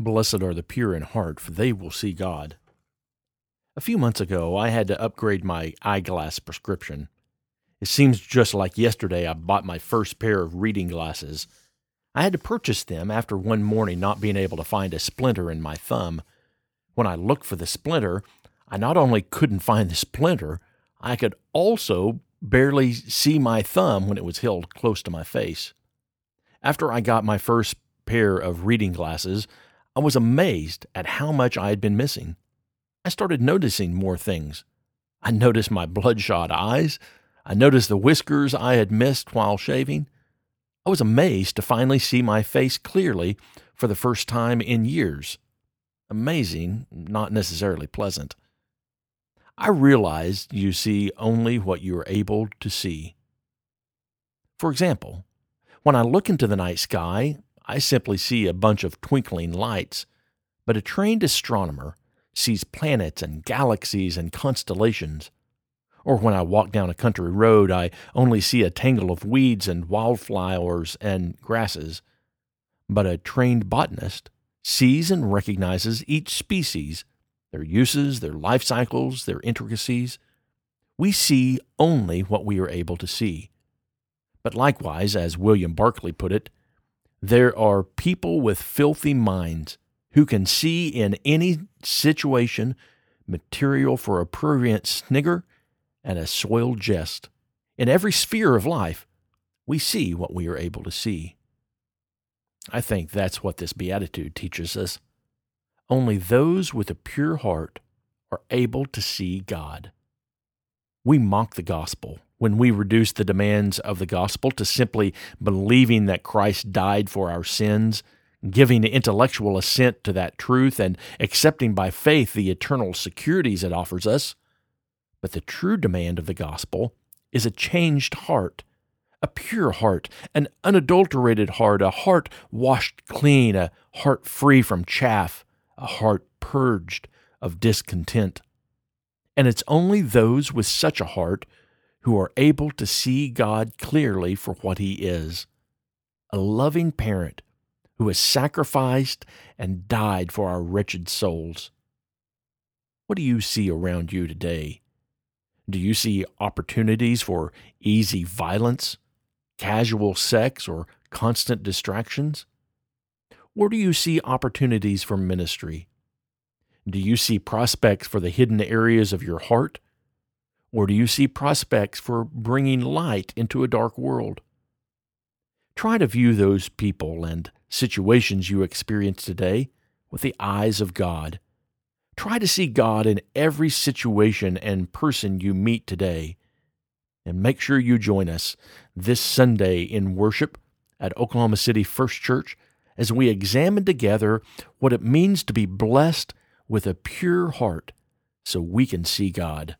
Blessed are the pure in heart, for they will see God. A few months ago, I had to upgrade my eyeglass prescription. It seems just like yesterday I bought my first pair of reading glasses. I had to purchase them after one morning not being able to find a splinter in my thumb. When I looked for the splinter, I not only couldn't find the splinter, I could also barely see my thumb when it was held close to my face. After I got my first pair of reading glasses, I was amazed at how much I had been missing. I started noticing more things. I noticed my bloodshot eyes. I noticed the whiskers I had missed while shaving. I was amazed to finally see my face clearly for the first time in years. Amazing, not necessarily pleasant. I realized you see only what you are able to see. For example, when I look into the night sky, I simply see a bunch of twinkling lights, but a trained astronomer sees planets and galaxies and constellations. Or when I walk down a country road, I only see a tangle of weeds and wildflowers and grasses. But a trained botanist sees and recognizes each species, their uses, their life cycles, their intricacies. We see only what we are able to see. But likewise, as William Barclay put it, there are people with filthy minds who can see in any situation material for a prurient snigger and a soiled jest. In every sphere of life, we see what we are able to see. I think that's what this beatitude teaches us. Only those with a pure heart are able to see God. We mock the gospel when we reduce the demands of the gospel to simply believing that Christ died for our sins, giving intellectual assent to that truth, and accepting by faith the eternal securities it offers us. But the true demand of the gospel is a changed heart, a pure heart, an unadulterated heart, a heart washed clean, a heart free from chaff, a heart purged of discontent. And it's only those with such a heart who are able to see God clearly for what He is a loving parent who has sacrificed and died for our wretched souls. What do you see around you today? Do you see opportunities for easy violence, casual sex, or constant distractions? Or do you see opportunities for ministry? Do you see prospects for the hidden areas of your heart? Or do you see prospects for bringing light into a dark world? Try to view those people and situations you experience today with the eyes of God. Try to see God in every situation and person you meet today. And make sure you join us this Sunday in worship at Oklahoma City First Church as we examine together what it means to be blessed with a pure heart so we can see God.